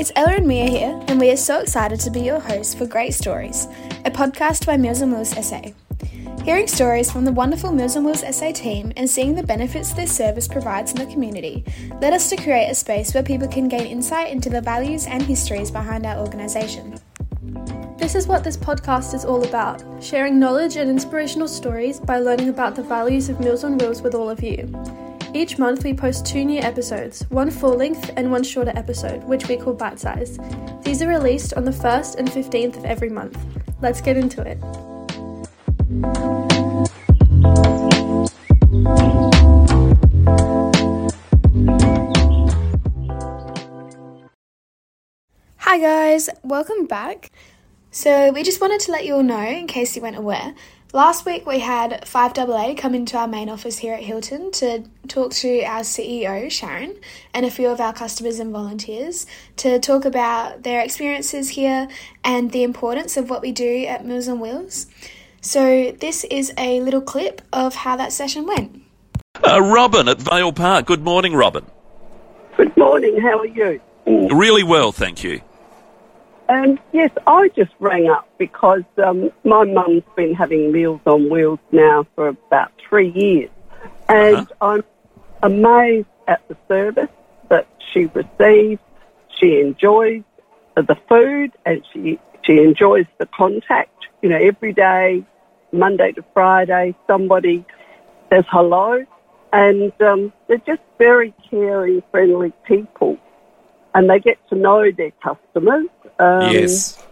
It's Ella and Mia here, and we are so excited to be your hosts for Great Stories, a podcast by Meals on Wheels SA. Hearing stories from the wonderful Meals on Wheels SA team and seeing the benefits this service provides in the community led us to create a space where people can gain insight into the values and histories behind our organisation. This is what this podcast is all about sharing knowledge and inspirational stories by learning about the values of Meals on Wheels with all of you. Each month, we post two new episodes one full length and one shorter episode, which we call Bite Size. These are released on the 1st and 15th of every month. Let's get into it. Hi, guys, welcome back. So, we just wanted to let you all know, in case you weren't aware, last week we had 5AA come into our main office here at Hilton to talk to our CEO, Sharon, and a few of our customers and volunteers to talk about their experiences here and the importance of what we do at Meals on Wheels. So, this is a little clip of how that session went. Uh, Robin at Vale Park. Good morning, Robin. Good morning. How are you? Really well, thank you. Um, yes, I just rang up because um, my mum's been having Meals on Wheels now for about three years, and Uh-huh. I'm amazed at the service that she receives. She enjoys the food, and she she enjoys the contact. You know, every day, Monday to Friday, somebody says hello, and um, they're just very caring, friendly people, and they get to know their customers. Um, yes.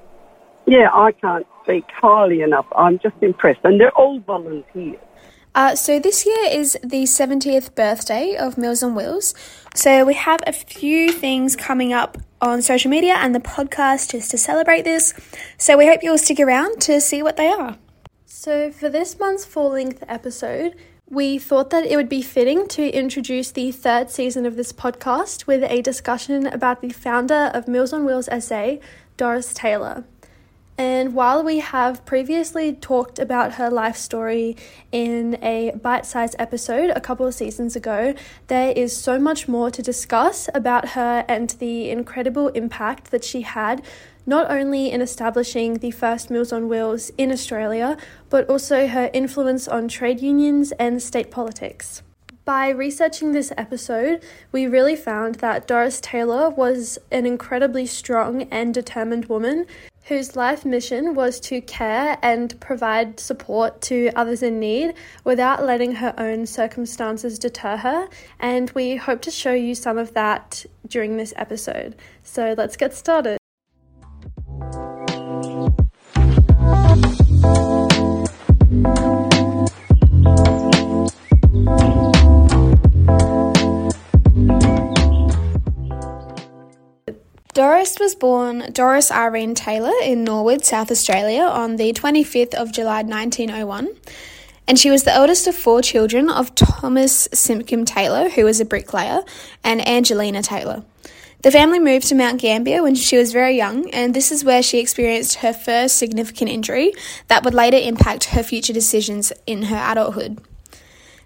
yeah, I can't speak highly enough. I'm just impressed. And they're all volunteers. Uh, so this year is the 70th birthday of Meals on Wheels. So we have a few things coming up on social media and the podcast just to celebrate this. So we hope you'll stick around to see what they are. So, for this month's full length episode, we thought that it would be fitting to introduce the third season of this podcast with a discussion about the founder of Meals on Wheels SA, Doris Taylor. And while we have previously talked about her life story in a bite sized episode a couple of seasons ago, there is so much more to discuss about her and the incredible impact that she had, not only in establishing the first Meals on Wheels in Australia, but also her influence on trade unions and state politics. By researching this episode, we really found that Doris Taylor was an incredibly strong and determined woman whose life mission was to care and provide support to others in need without letting her own circumstances deter her. And we hope to show you some of that during this episode. So let's get started. Was born Doris Irene Taylor in Norwood, South Australia on the 25th of July 1901. And she was the eldest of four children of Thomas Simpkin Taylor, who was a bricklayer, and Angelina Taylor. The family moved to Mount Gambier when she was very young, and this is where she experienced her first significant injury that would later impact her future decisions in her adulthood.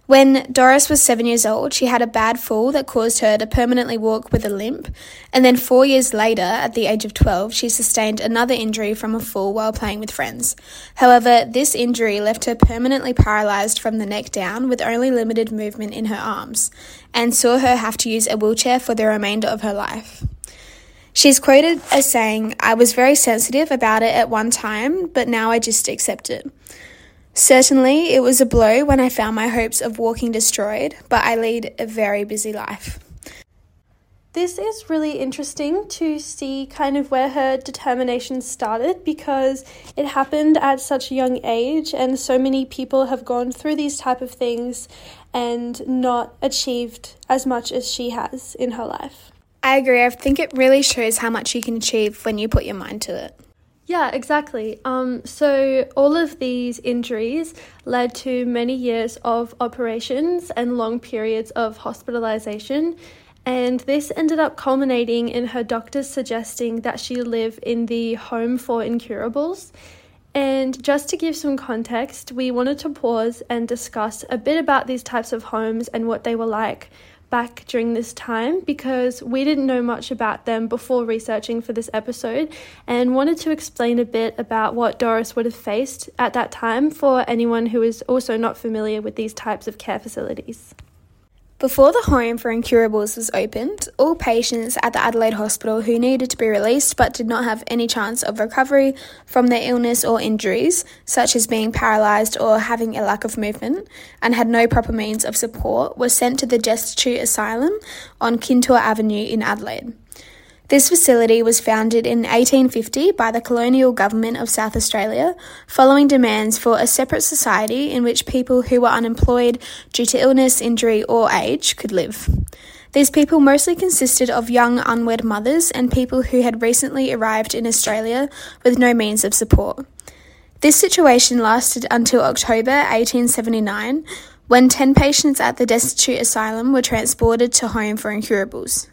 When Doris was seven years old, she had a bad fall that caused her to permanently walk with a limp, and then four years later, at the age of 12, she sustained another injury from a fall while playing with friends. However, this injury left her permanently paralysed from the neck down with only limited movement in her arms, and saw her have to use a wheelchair for the remainder of her life. She's quoted as saying, I was very sensitive about it at one time, but now I just accept it. Certainly, it was a blow when I found my hopes of walking destroyed, but I lead a very busy life. This is really interesting to see kind of where her determination started because it happened at such a young age and so many people have gone through these type of things and not achieved as much as she has in her life. I agree. I think it really shows how much you can achieve when you put your mind to it. Yeah, exactly. Um, so all of these injuries led to many years of operations and long periods of hospitalization. And this ended up culminating in her doctors suggesting that she live in the home for incurables. And just to give some context, we wanted to pause and discuss a bit about these types of homes and what they were like back during this time because we didn't know much about them before researching for this episode and wanted to explain a bit about what Doris would have faced at that time for anyone who is also not familiar with these types of care facilities. Before the home for incurables was opened, all patients at the Adelaide Hospital who needed to be released but did not have any chance of recovery from their illness or injuries, such as being paralysed or having a lack of movement, and had no proper means of support, were sent to the Destitute Asylum on Kintore Avenue in Adelaide. This facility was founded in 1850 by the colonial government of South Australia, following demands for a separate society in which people who were unemployed due to illness, injury, or age could live. These people mostly consisted of young unwed mothers and people who had recently arrived in Australia with no means of support. This situation lasted until October 1879, when 10 patients at the Destitute Asylum were transported to Home for Incurables.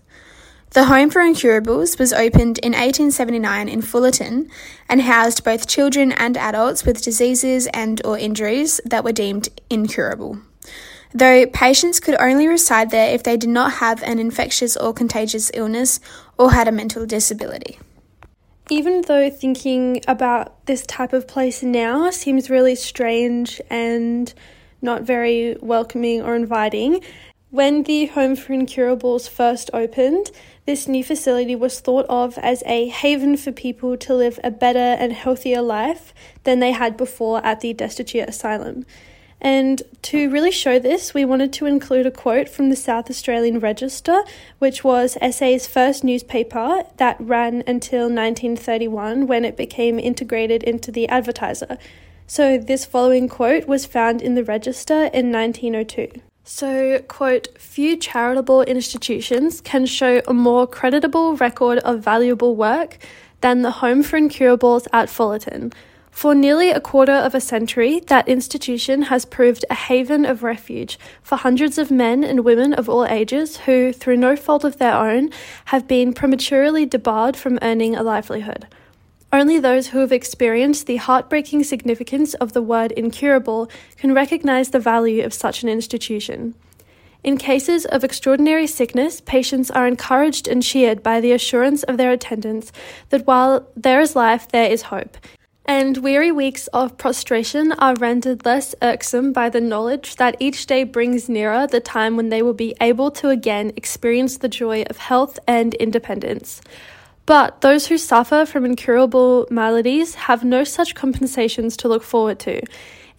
The Home for Incurables was opened in 1879 in Fullarton and housed both children and adults with diseases and or injuries that were deemed incurable. Though patients could only reside there if they did not have an infectious or contagious illness or had a mental disability. Even though thinking about this type of place now seems really strange and not very welcoming or inviting, when the Home for Incurables first opened, this new facility was thought of as a haven for people to live a better and healthier life than they had before at the Destitute Asylum. And to really show this, we wanted to include a quote from the South Australian Register, which was SA's first newspaper that ran until 1931 when it became integrated into the Advertiser. So, this following quote was found in the Register in 1902. So, quote, few charitable institutions can show a more creditable record of valuable work than the Home for Incurables at Fullarton. For nearly a quarter of a century, that institution has proved a haven of refuge for hundreds of men and women of all ages who, through no fault of their own, have been prematurely debarred from earning a livelihood. Only those who have experienced the heartbreaking significance of the word incurable can recognize the value of such an institution. In cases of extraordinary sickness, patients are encouraged and cheered by the assurance of their attendants that while there is life, there is hope. And weary weeks of prostration are rendered less irksome by the knowledge that each day brings nearer the time when they will be able to again experience the joy of health and independence. But those who suffer from incurable maladies have no such compensations to look forward to.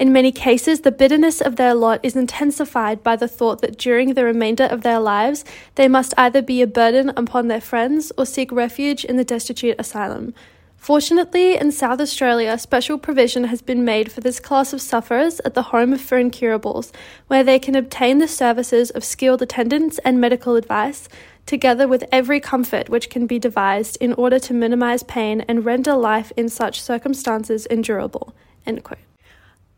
In many cases, the bitterness of their lot is intensified by the thought that during the remainder of their lives, they must either be a burden upon their friends or seek refuge in the destitute asylum. Fortunately, in South Australia, special provision has been made for this class of sufferers at the Home for Incurables, where they can obtain the services of skilled attendants and medical advice, together with every comfort which can be devised in order to minimize pain and render life in such circumstances endurable. End quote.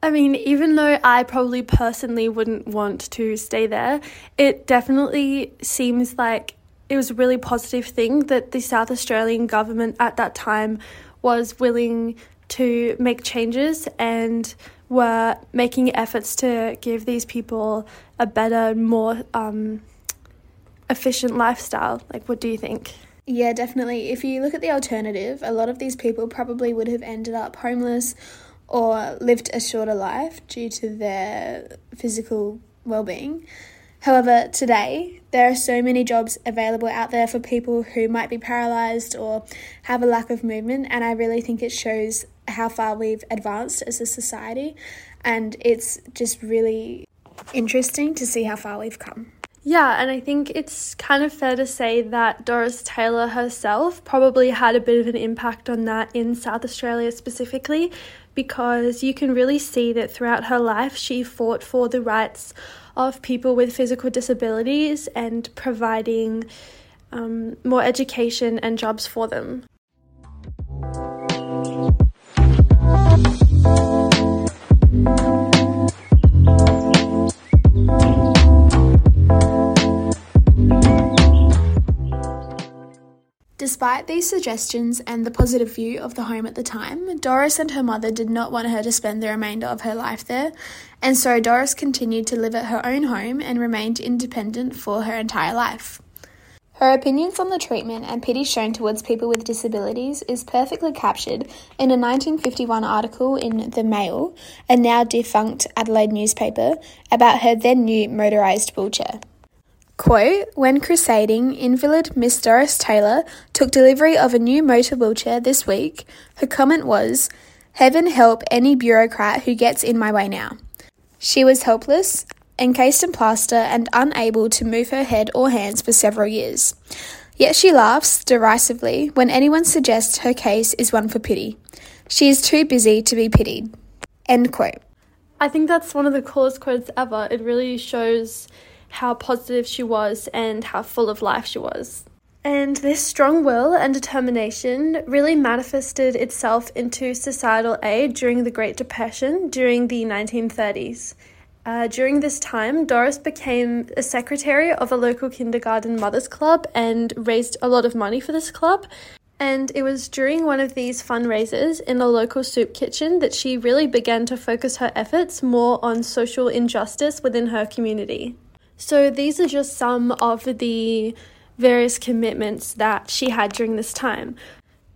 I mean, even though I probably personally wouldn't want to stay there, it definitely seems like it was a really positive thing that the South Australian government at that time was willing to make changes and were making efforts to give these people a better, more um, efficient lifestyle. Like, what do you think? Yeah, definitely. If you look at the alternative, a lot of these people probably would have ended up homeless or lived a shorter life due to their physical well-being. However, today there are so many jobs available out there for people who might be paralyzed or have a lack of movement, and I really think it shows how far we've advanced as a society, and it's just really interesting to see how far we've come. Yeah, and I think it's kind of fair to say that Doris Taylor herself probably had a bit of an impact on that in South Australia specifically, because you can really see that throughout her life she fought for the rights of people with physical disabilities and providing um, more education and jobs for them. Despite these suggestions and the positive view of the home at the time, Doris and her mother did not want her to spend the remainder of her life there, and so Doris continued to live at her own home and remained independent for her entire life. Her opinions on the treatment and pity shown towards people with disabilities is perfectly captured in a 1951 article in The Mail, a now defunct Adelaide newspaper, about her then new motorised wheelchair. Quote, when crusading, invalid Miss Doris Taylor took delivery of a new motor wheelchair this week, her comment was, Heaven help any bureaucrat who gets in my way now. She was helpless, encased in plaster, and unable to move her head or hands for several years. Yet she laughs derisively when anyone suggests her case is one for pity. She is too busy to be pitied. End quote. I think that's one of the coolest quotes ever. It really shows how positive she was and how full of life she was. And this strong will and determination really manifested itself into societal aid during the Great Depression during the 1930s. Uh, during this time, Doris became a secretary of a local kindergarten mothers club and raised a lot of money for this club. And it was during one of these fundraisers in a local soup kitchen that she really began to focus her efforts more on social injustice within her community. So these are just some of the various commitments that she had during this time.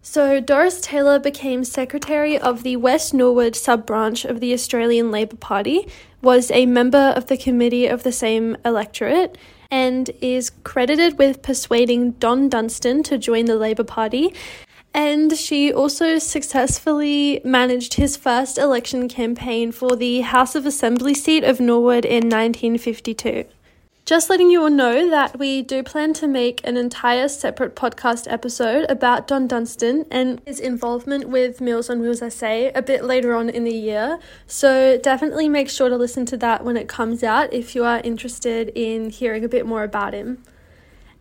So, Doris Taylor became secretary of the West Norwood sub branch of the Australian Labor Party, was a member of the committee of the same electorate, and is credited with persuading Don Dunstan to join the Labor Party. And she also successfully managed his first election campaign for the House of Assembly seat of Norwood in 1952. Just letting you all know that we do plan to make an entire separate podcast episode about Don Dunstan and his involvement with Meals on Wheels SA a bit later on in the year. So definitely make sure to listen to that when it comes out if you are interested in hearing a bit more about him.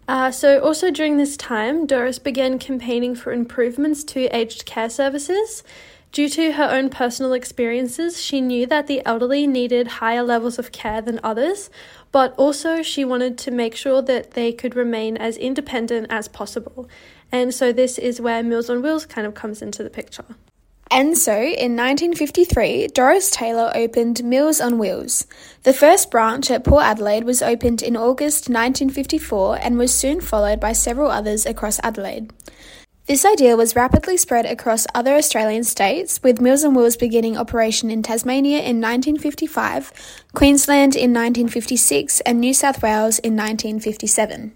Uh, so, also during this time, Doris began campaigning for improvements to aged care services. Due to her own personal experiences, she knew that the elderly needed higher levels of care than others, but also she wanted to make sure that they could remain as independent as possible. And so this is where Meals on Wheels kind of comes into the picture. And so, in 1953, Doris Taylor opened Meals on Wheels. The first branch at Port Adelaide was opened in August 1954 and was soon followed by several others across Adelaide. This idea was rapidly spread across other Australian states, with Meals on Wheels beginning operation in Tasmania in 1955, Queensland in 1956, and New South Wales in 1957.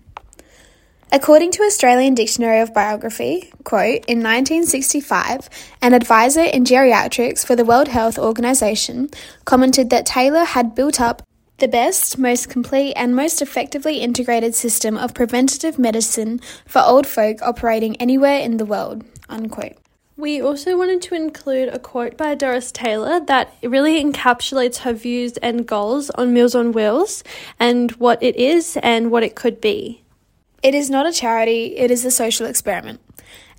According to Australian Dictionary of Biography, quote, in 1965, an advisor in geriatrics for the World Health Organization commented that Taylor had built up the best, most complete, and most effectively integrated system of preventative medicine for old folk operating anywhere in the world. Unquote. We also wanted to include a quote by Doris Taylor that really encapsulates her views and goals on Meals on Wheels and what it is and what it could be. It is not a charity, it is a social experiment,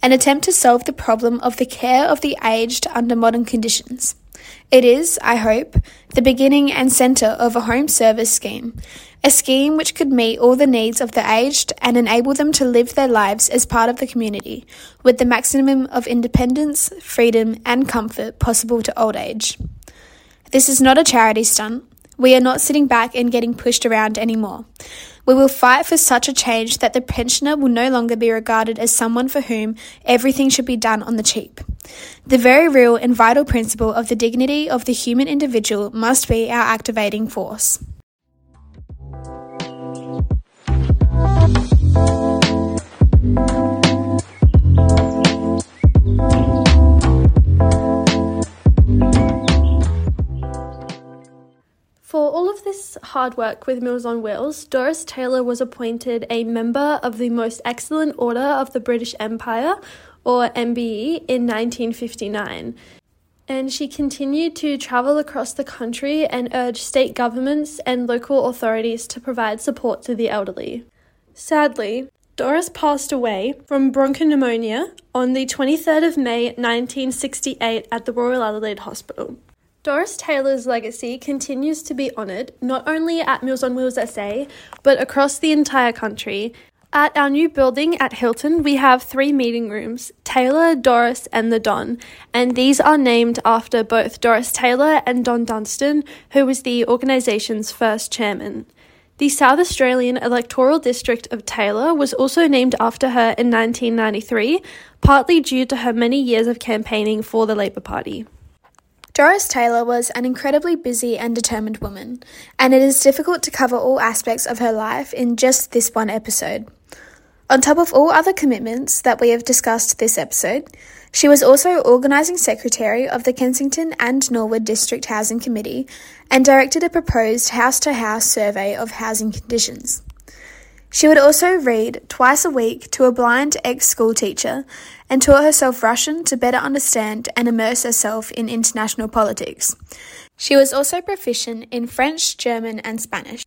an attempt to solve the problem of the care of the aged under modern conditions. It is, I hope, the beginning and centre of a home service scheme, a scheme which could meet all the needs of the aged and enable them to live their lives as part of the community with the maximum of independence, freedom, and comfort possible to old age. This is not a charity stunt. We are not sitting back and getting pushed around anymore. We will fight for such a change that the pensioner will no longer be regarded as someone for whom everything should be done on the cheap. The very real and vital principle of the dignity of the human individual must be our activating force. For all of this hard work with Meals on Wheels, Doris Taylor was appointed a member of the Most Excellent Order of the British Empire, or MBE, in 1959. And she continued to travel across the country and urge state governments and local authorities to provide support to the elderly. Sadly, Doris passed away from bronchopneumonia on the 23rd of May 1968 at the Royal Adelaide Hospital. Doris Taylor's legacy continues to be honoured not only at Meals on Wheels SA, but across the entire country. At our new building at Hilton, we have three meeting rooms Taylor, Doris, and the Don. And these are named after both Doris Taylor and Don Dunstan, who was the organisation's first chairman. The South Australian electoral district of Taylor was also named after her in 1993, partly due to her many years of campaigning for the Labor Party. Doris Taylor was an incredibly busy and determined woman, and it is difficult to cover all aspects of her life in just this one episode. On top of all other commitments that we have discussed this episode, she was also Organising Secretary of the Kensington and Norwood District Housing Committee and directed a proposed house to house survey of housing conditions. She would also read twice a week to a blind ex school teacher and taught herself Russian to better understand and immerse herself in international politics. She was also proficient in French, German, and Spanish.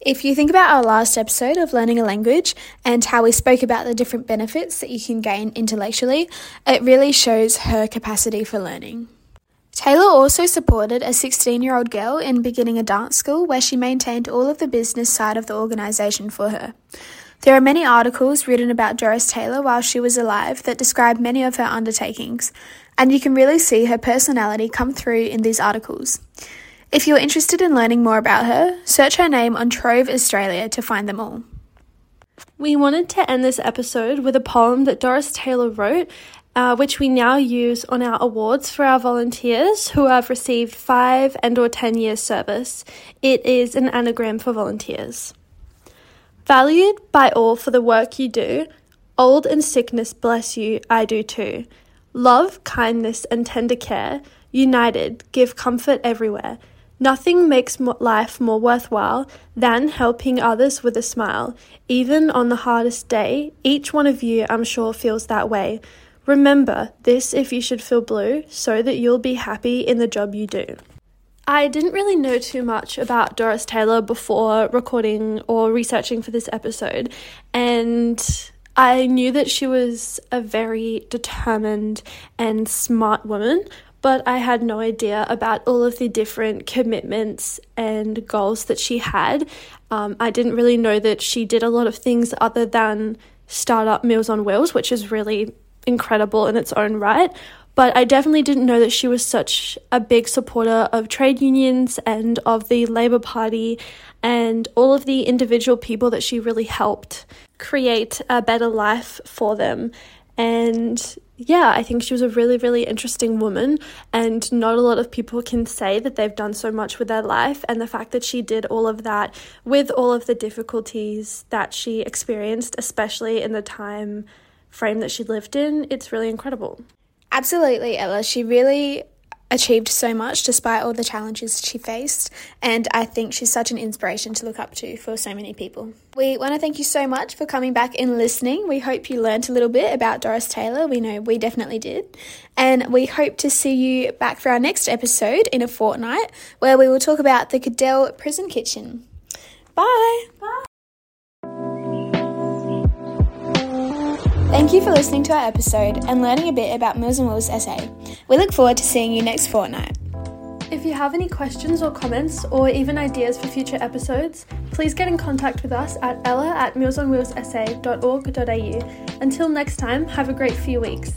If you think about our last episode of learning a language and how we spoke about the different benefits that you can gain intellectually, it really shows her capacity for learning. Taylor also supported a 16 year old girl in beginning a dance school where she maintained all of the business side of the organisation for her. There are many articles written about Doris Taylor while she was alive that describe many of her undertakings, and you can really see her personality come through in these articles. If you're interested in learning more about her, search her name on Trove Australia to find them all. We wanted to end this episode with a poem that Doris Taylor wrote, uh, which we now use on our awards for our volunteers who have received five and or ten years service. It is an anagram for volunteers. Valued by all for the work you do, old and sickness bless you, I do too. Love, kindness, and tender care, united, give comfort everywhere. Nothing makes life more worthwhile than helping others with a smile. Even on the hardest day, each one of you, I'm sure, feels that way. Remember this if you should feel blue, so that you'll be happy in the job you do. I didn't really know too much about Doris Taylor before recording or researching for this episode, and I knew that she was a very determined and smart woman, but I had no idea about all of the different commitments and goals that she had. Um, I didn't really know that she did a lot of things other than start up Meals on Wheels, which is really incredible in its own right. But I definitely didn't know that she was such a big supporter of trade unions and of the Labour Party and all of the individual people that she really helped create a better life for them. And yeah, I think she was a really, really interesting woman, and not a lot of people can say that they've done so much with their life. And the fact that she did all of that with all of the difficulties that she experienced, especially in the time frame that she lived in, it's really incredible. Absolutely, Ella. She really achieved so much despite all the challenges she faced, and I think she's such an inspiration to look up to for so many people. We want to thank you so much for coming back and listening. We hope you learned a little bit about Doris Taylor. We know we definitely did. And we hope to see you back for our next episode in a fortnight where we will talk about the Cadell Prison Kitchen. Bye. Bye. Thank you for listening to our episode and learning a bit about Meals on Wheels SA. We look forward to seeing you next fortnight. If you have any questions or comments, or even ideas for future episodes, please get in contact with us at ella at mealsonwheelssa.org.au. Until next time, have a great few weeks.